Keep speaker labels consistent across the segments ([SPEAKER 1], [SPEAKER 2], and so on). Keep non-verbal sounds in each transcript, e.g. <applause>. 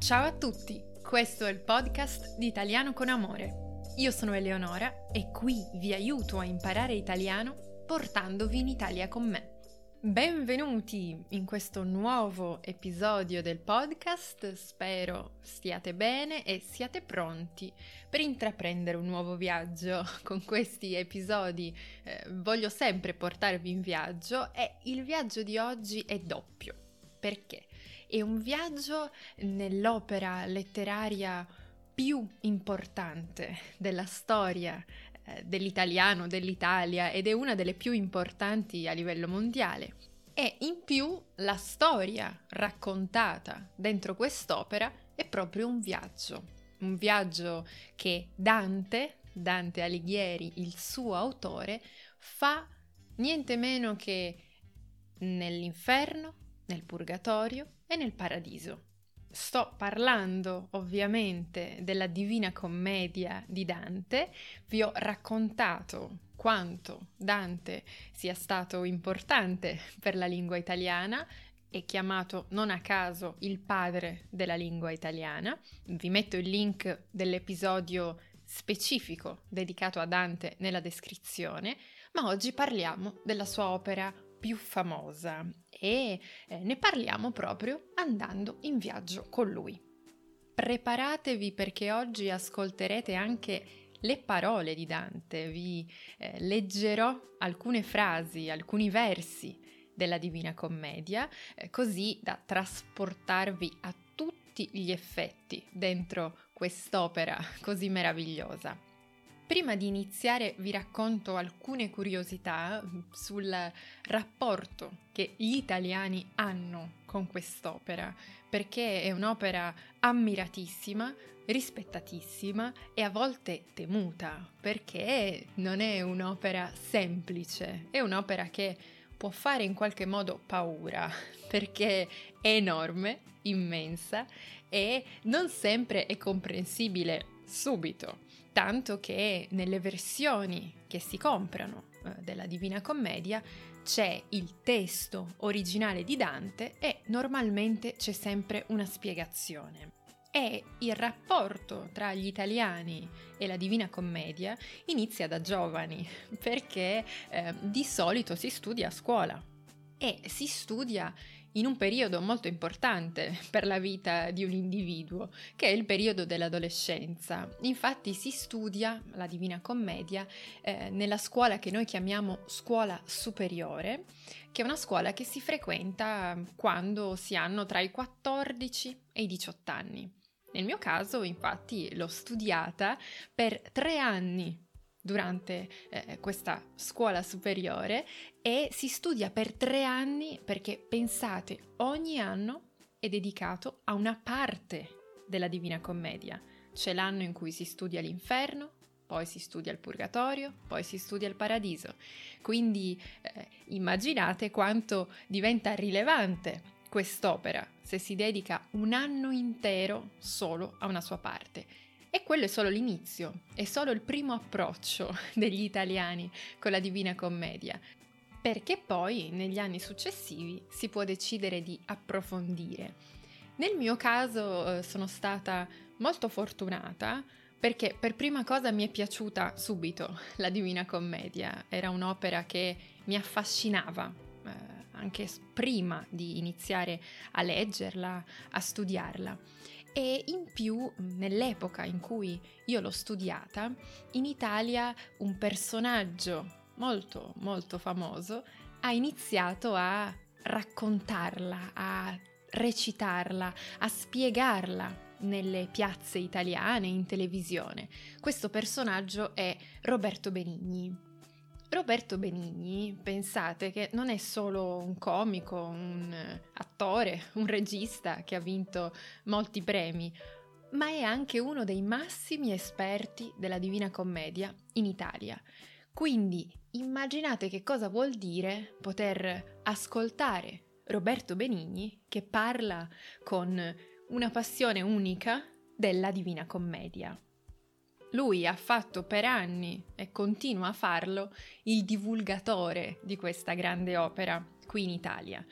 [SPEAKER 1] Ciao a tutti, questo è il podcast di Italiano con Amore. Io sono Eleonora e qui vi aiuto a imparare italiano portandovi in Italia con me. Benvenuti in questo nuovo episodio del podcast, spero stiate bene e siate pronti per intraprendere un nuovo viaggio. <laughs> Con questi episodi eh, voglio sempre portarvi in viaggio e il viaggio di oggi è doppio. Perché? È un viaggio nell'opera letteraria più importante della storia eh, dell'italiano, dell'Italia ed è una delle più importanti a livello mondiale. E in più la storia raccontata dentro quest'opera è proprio un viaggio, un viaggio che Dante, Dante Alighieri, il suo autore, fa niente meno che nell'inferno, nel purgatorio e nel paradiso. Sto parlando ovviamente della Divina Commedia di Dante, vi ho raccontato quanto Dante sia stato importante per la lingua italiana e chiamato non a caso il padre della lingua italiana. Vi metto il link dell'episodio specifico dedicato a Dante nella descrizione, ma oggi parliamo della sua opera più famosa e eh, ne parliamo proprio andando in viaggio con lui. Preparatevi perché oggi ascolterete anche le parole di Dante, vi eh, leggerò alcune frasi, alcuni versi della Divina Commedia, eh, così da trasportarvi a tutti gli effetti dentro quest'opera così meravigliosa. Prima di iniziare vi racconto alcune curiosità sul rapporto che gli italiani hanno con quest'opera, perché è un'opera ammiratissima, rispettatissima e a volte temuta, perché non è un'opera semplice, è un'opera che può fare in qualche modo paura, <laughs> perché è enorme, immensa e non sempre è comprensibile subito tanto che nelle versioni che si comprano eh, della Divina Commedia c'è il testo originale di Dante e normalmente c'è sempre una spiegazione. E il rapporto tra gli italiani e la Divina Commedia inizia da giovani, <laughs> perché eh, di solito si studia a scuola e si studia in un periodo molto importante per la vita di un individuo, che è il periodo dell'adolescenza. Infatti si studia la Divina Commedia eh, nella scuola che noi chiamiamo scuola superiore, che è una scuola che si frequenta quando si hanno tra i 14 e i 18 anni. Nel mio caso, infatti, l'ho studiata per tre anni durante eh, questa scuola superiore e si studia per tre anni perché pensate, ogni anno è dedicato a una parte della Divina Commedia. C'è l'anno in cui si studia l'inferno, poi si studia il purgatorio, poi si studia il paradiso. Quindi eh, immaginate quanto diventa rilevante quest'opera se si dedica un anno intero solo a una sua parte. E quello è solo l'inizio, è solo il primo approccio <laughs> degli italiani con la Divina Commedia, perché poi negli anni successivi si può decidere di approfondire. Nel mio caso eh, sono stata molto fortunata perché per prima cosa mi è piaciuta subito la Divina Commedia, era un'opera che mi affascinava eh, anche prima di iniziare a leggerla, a studiarla e in più nell'epoca in cui io l'ho studiata, in Italia un personaggio molto molto famoso ha iniziato a raccontarla, a recitarla, a spiegarla nelle piazze italiane, in televisione. Questo personaggio è Roberto Benigni. Roberto Benigni, pensate che non è solo un comico, un attore, un regista che ha vinto molti premi, ma è anche uno dei massimi esperti della Divina Commedia in Italia. Quindi immaginate che cosa vuol dire poter ascoltare Roberto Benigni che parla con una passione unica della Divina Commedia. Lui ha fatto per anni e continua a farlo il divulgatore di questa grande opera qui in Italia.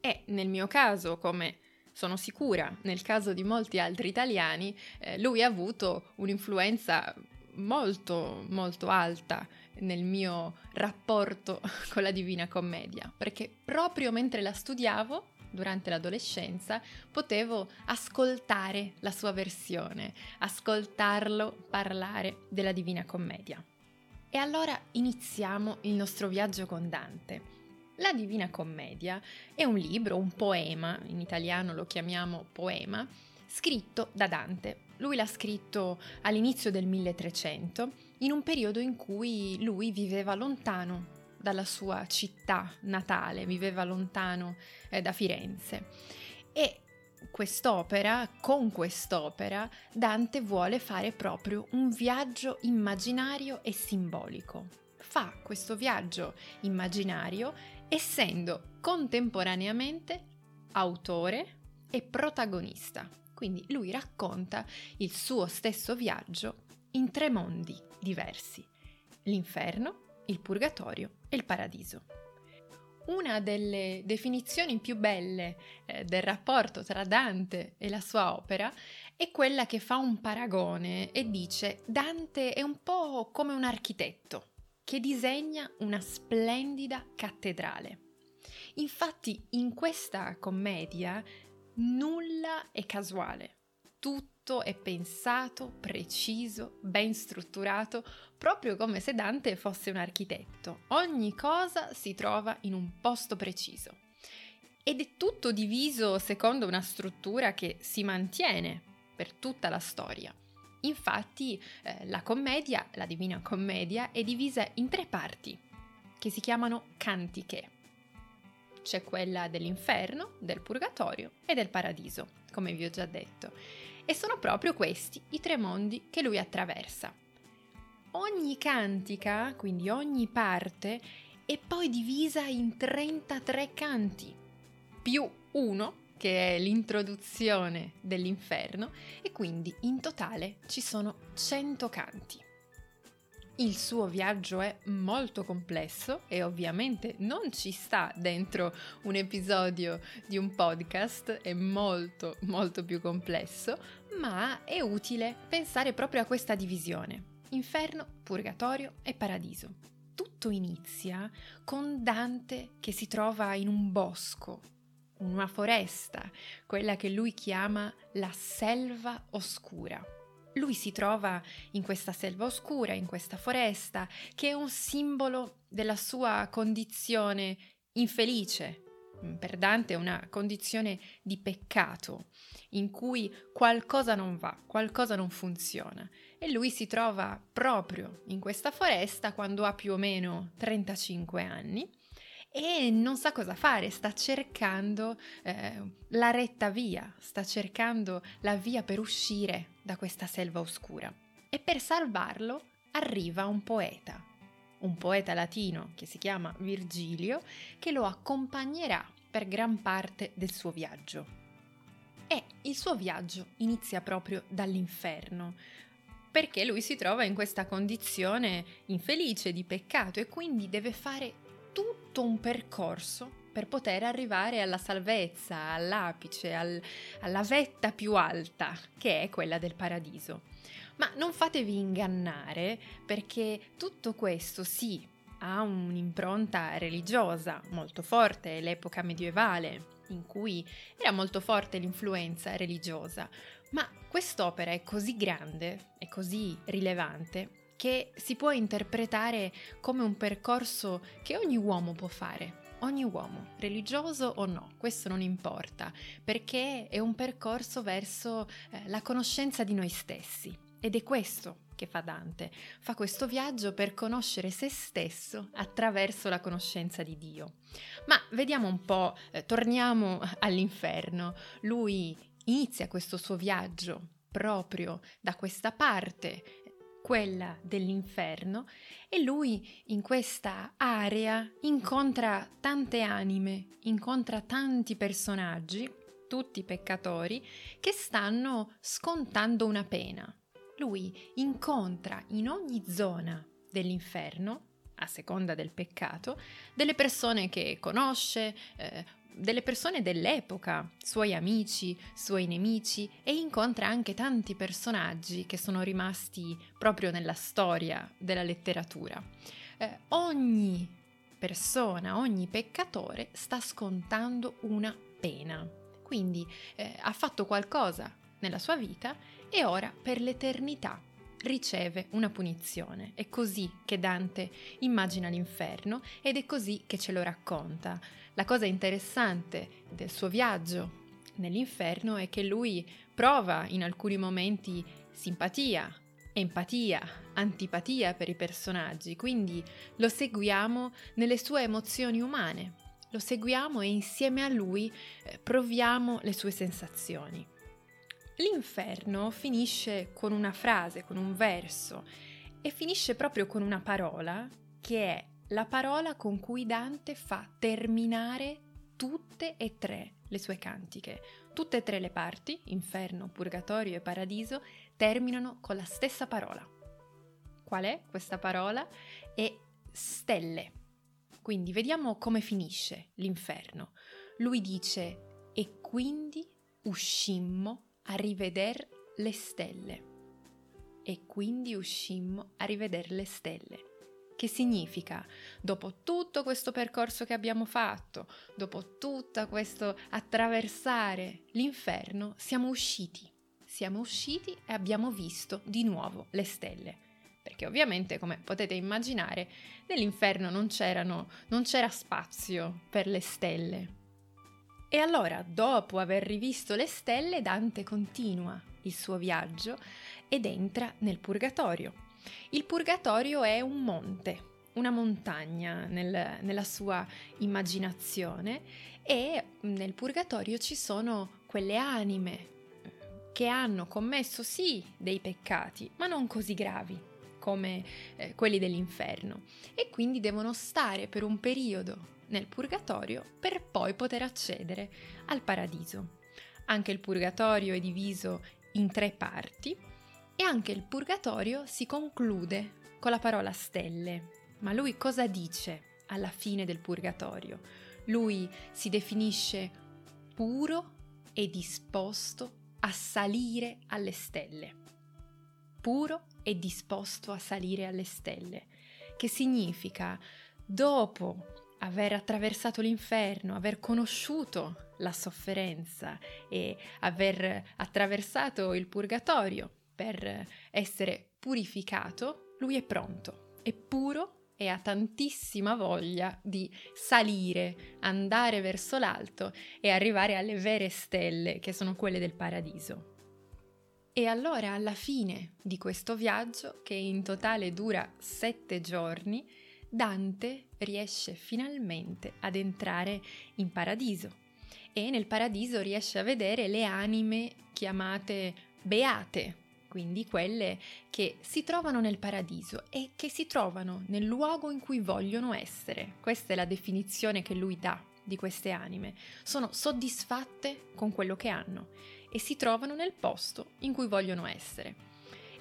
[SPEAKER 1] E nel mio caso, come sono sicura, nel caso di molti altri italiani, eh, lui ha avuto un'influenza molto molto alta nel mio rapporto <laughs> con la Divina Commedia, perché proprio mentre la studiavo, durante l'adolescenza, potevo ascoltare la sua versione, ascoltarlo parlare della Divina Commedia. E allora iniziamo il nostro viaggio con Dante. La Divina Commedia è un libro, un poema, in italiano lo chiamiamo poema, scritto da Dante. Lui l'ha scritto all'inizio del 1300, in un periodo in cui lui viveva lontano dalla sua città natale, viveva lontano eh, da Firenze. E quest'opera, con quest'opera, Dante vuole fare proprio un viaggio immaginario e simbolico. Fa questo viaggio immaginario essendo contemporaneamente autore e protagonista. Quindi lui racconta il suo stesso viaggio in tre mondi diversi, l'inferno, il purgatorio e il paradiso. Una delle definizioni più belle eh, del rapporto tra Dante e la sua opera è quella che fa un paragone e dice Dante è un po' come un architetto che disegna una splendida cattedrale. Infatti in questa commedia Nulla è casuale, tutto è pensato, preciso, ben strutturato, proprio come se Dante fosse un architetto. Ogni cosa si trova in un posto preciso. Ed è tutto diviso secondo una struttura che si mantiene per tutta la storia. Infatti eh, la commedia, la Divina Commedia, è divisa in tre parti, che si chiamano cantiche c'è quella dell'inferno, del purgatorio e del paradiso, come vi ho già detto. E sono proprio questi i tre mondi che lui attraversa. Ogni cantica, quindi ogni parte, è poi divisa in 33 canti, più uno che è l'introduzione dell'inferno, e quindi in totale ci sono 100 canti. Il suo viaggio è molto complesso e ovviamente non ci sta dentro un episodio di un podcast, è molto molto più complesso, ma è utile pensare proprio a questa divisione. Inferno, purgatorio e paradiso. Tutto inizia con Dante che si trova in un bosco, una foresta, quella che lui chiama la selva oscura lui si trova in questa selva oscura, in questa foresta, che è un simbolo della sua condizione infelice. Per Dante è una condizione di peccato, in cui qualcosa non va, qualcosa non funziona. E lui si trova proprio in questa foresta quando ha più o meno 35 anni e non sa cosa fare, sta cercando eh, la retta via, sta cercando la via per uscire da questa selva oscura. E per salvarlo arriva un poeta, un poeta latino che si chiama Virgilio, che lo accompagnerà per gran parte del suo viaggio. E il suo viaggio inizia proprio dall'inferno, perché lui si trova in questa condizione infelice di peccato e quindi deve fare tutto un percorso per poter arrivare alla salvezza, all'apice, al, alla vetta più alta, che è quella del paradiso. Ma non fatevi ingannare perché tutto questo sì ha un'impronta religiosa molto forte, l'epoca medievale in cui era molto forte l'influenza religiosa, ma quest'opera è così grande e così rilevante che si può interpretare come un percorso che ogni uomo può fare. Ogni uomo, religioso o no, questo non importa, perché è un percorso verso eh, la conoscenza di noi stessi. Ed è questo che fa Dante, fa questo viaggio per conoscere se stesso attraverso la conoscenza di Dio. Ma vediamo un po', eh, torniamo all'inferno. Lui inizia questo suo viaggio proprio da questa parte quella dell'inferno, e lui in questa area incontra tante anime, incontra tanti personaggi, tutti peccatori, che stanno scontando una pena. Lui incontra in ogni zona dell'inferno, a seconda del peccato, delle persone che conosce, eh, delle persone dell'epoca, suoi amici, suoi nemici e incontra anche tanti personaggi che sono rimasti proprio nella storia della letteratura. Eh, ogni persona, ogni peccatore sta scontando una pena. Quindi eh, ha fatto qualcosa nella sua vita e ora per l'eternità riceve una punizione. È così che Dante immagina l'inferno ed è così che ce lo racconta. La cosa interessante del suo viaggio nell'inferno è che lui prova in alcuni momenti simpatia, empatia, antipatia per i personaggi, quindi lo seguiamo nelle sue emozioni umane, lo seguiamo e insieme a lui eh, proviamo le sue sensazioni. L'inferno finisce con una frase, con un verso e finisce proprio con una parola che è la parola con cui Dante fa terminare tutte e tre le sue cantiche. Tutte e tre le parti, inferno, purgatorio e paradiso, terminano con la stessa parola. Qual è questa parola? È stelle. Quindi vediamo come finisce l'inferno. Lui dice, e quindi uscimmo a riveder le stelle. E quindi uscimmo a rivedere le stelle. Che significa, dopo tutto questo percorso che abbiamo fatto, dopo tutto questo attraversare l'inferno, siamo usciti. Siamo usciti e abbiamo visto di nuovo le stelle. Perché ovviamente, come potete immaginare, nell'inferno non, non c'era spazio per le stelle, e allora, dopo aver rivisto le stelle, Dante continua il suo viaggio ed entra nel Purgatorio. Il Purgatorio è un monte, una montagna nel, nella sua immaginazione e nel Purgatorio ci sono quelle anime che hanno commesso sì dei peccati, ma non così gravi come eh, quelli dell'inferno e quindi devono stare per un periodo nel purgatorio per poi poter accedere al paradiso. Anche il purgatorio è diviso in tre parti e anche il purgatorio si conclude con la parola stelle. Ma lui cosa dice alla fine del purgatorio? Lui si definisce puro e disposto a salire alle stelle. Puro e disposto a salire alle stelle, che significa dopo aver attraversato l'inferno, aver conosciuto la sofferenza e aver attraversato il purgatorio per essere purificato, lui è pronto, è puro e ha tantissima voglia di salire, andare verso l'alto e arrivare alle vere stelle che sono quelle del paradiso. E allora alla fine di questo viaggio, che in totale dura sette giorni, Dante riesce finalmente ad entrare in paradiso e nel paradiso riesce a vedere le anime chiamate beate, quindi quelle che si trovano nel paradiso e che si trovano nel luogo in cui vogliono essere. Questa è la definizione che lui dà di queste anime. Sono soddisfatte con quello che hanno e si trovano nel posto in cui vogliono essere.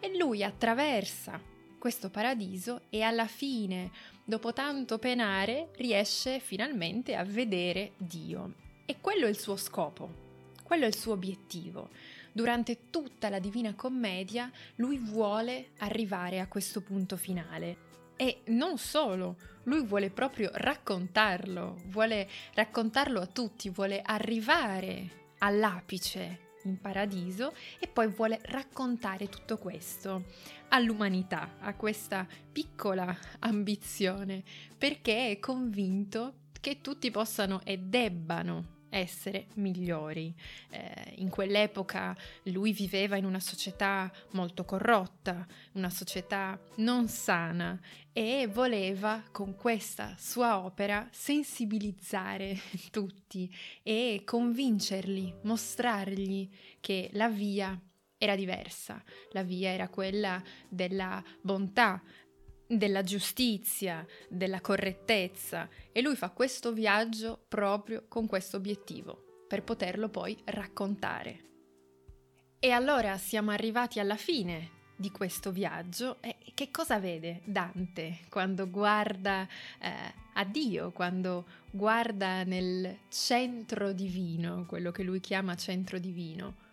[SPEAKER 1] E lui attraversa questo paradiso e alla fine, dopo tanto penare, riesce finalmente a vedere Dio. E quello è il suo scopo, quello è il suo obiettivo. Durante tutta la Divina Commedia lui vuole arrivare a questo punto finale. E non solo, lui vuole proprio raccontarlo, vuole raccontarlo a tutti, vuole arrivare all'apice in paradiso e poi vuole raccontare tutto questo all'umanità, a questa piccola ambizione, perché è convinto che tutti possano e debbano essere migliori. Eh, in quell'epoca lui viveva in una società molto corrotta, una società non sana e voleva con questa sua opera sensibilizzare <laughs> tutti e convincerli, mostrargli che la via era diversa, la via era quella della bontà, della giustizia, della correttezza e lui fa questo viaggio proprio con questo obiettivo, per poterlo poi raccontare. E allora siamo arrivati alla fine di questo viaggio è che cosa vede Dante quando guarda eh, a Dio, quando guarda nel centro divino, quello che lui chiama centro divino.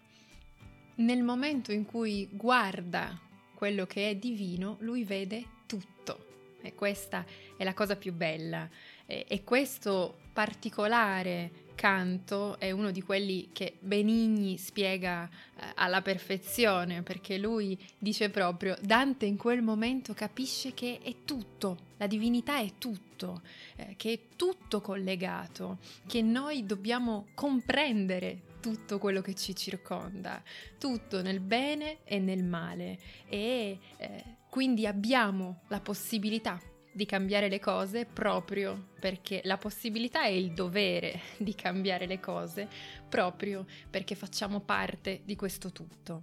[SPEAKER 1] Nel momento in cui guarda quello che è divino, lui vede tutto. E questa è la cosa più bella. E, e questo particolare canto è uno di quelli che Benigni spiega eh, alla perfezione, perché lui dice proprio, Dante in quel momento capisce che è tutto, la divinità è tutto, eh, che è tutto collegato, che noi dobbiamo comprendere tutto quello che ci circonda, tutto nel bene e nel male e eh, quindi abbiamo la possibilità di cambiare le cose proprio perché la possibilità è il dovere <laughs> di cambiare le cose proprio perché facciamo parte di questo tutto.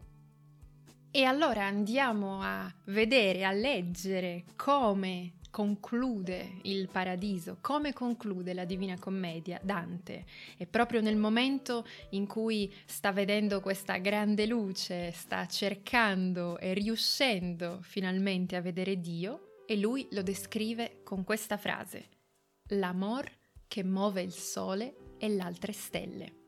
[SPEAKER 1] E allora andiamo a vedere, a leggere come conclude il paradiso, come conclude la Divina Commedia Dante. E proprio nel momento in cui sta vedendo questa grande luce, sta cercando e riuscendo finalmente a vedere Dio, e lui lo descrive con questa frase, l'amor che muove il sole e le altre stelle.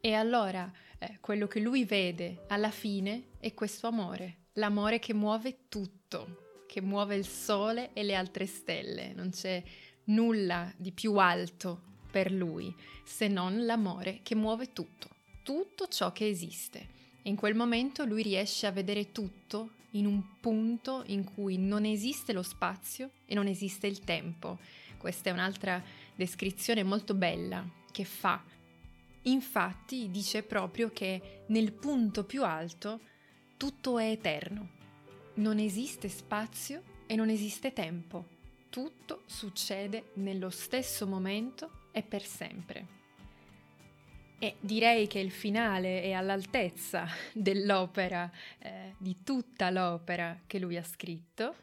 [SPEAKER 1] E allora eh, quello che lui vede alla fine è questo amore, l'amore che muove tutto, che muove il sole e le altre stelle, non c'è nulla di più alto per lui se non l'amore che muove tutto, tutto ciò che esiste. E in quel momento lui riesce a vedere tutto in un punto in cui non esiste lo spazio e non esiste il tempo. Questa è un'altra descrizione molto bella che fa. Infatti dice proprio che nel punto più alto tutto è eterno. Non esiste spazio e non esiste tempo. Tutto succede nello stesso momento e per sempre. E direi che il finale è all'altezza dell'opera, eh, di tutta l'opera che lui ha scritto.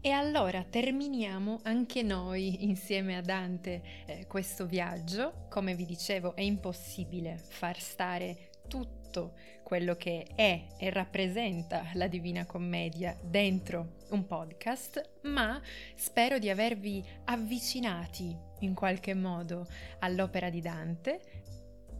[SPEAKER 1] E allora terminiamo anche noi insieme a Dante eh, questo viaggio. Come vi dicevo, è impossibile far stare tutto quello che è e rappresenta la Divina Commedia dentro un podcast, ma spero di avervi avvicinati in qualche modo all'opera di Dante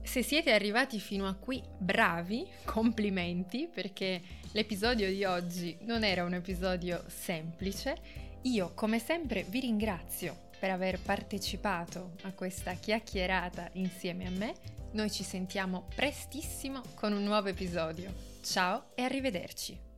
[SPEAKER 1] se siete arrivati fino a qui, bravi, <laughs> complimenti, perché l'episodio di oggi non era un episodio semplice. Io, come sempre, vi ringrazio per aver partecipato a questa chiacchierata insieme a me. Noi ci sentiamo prestissimo con un nuovo episodio. Ciao e arrivederci!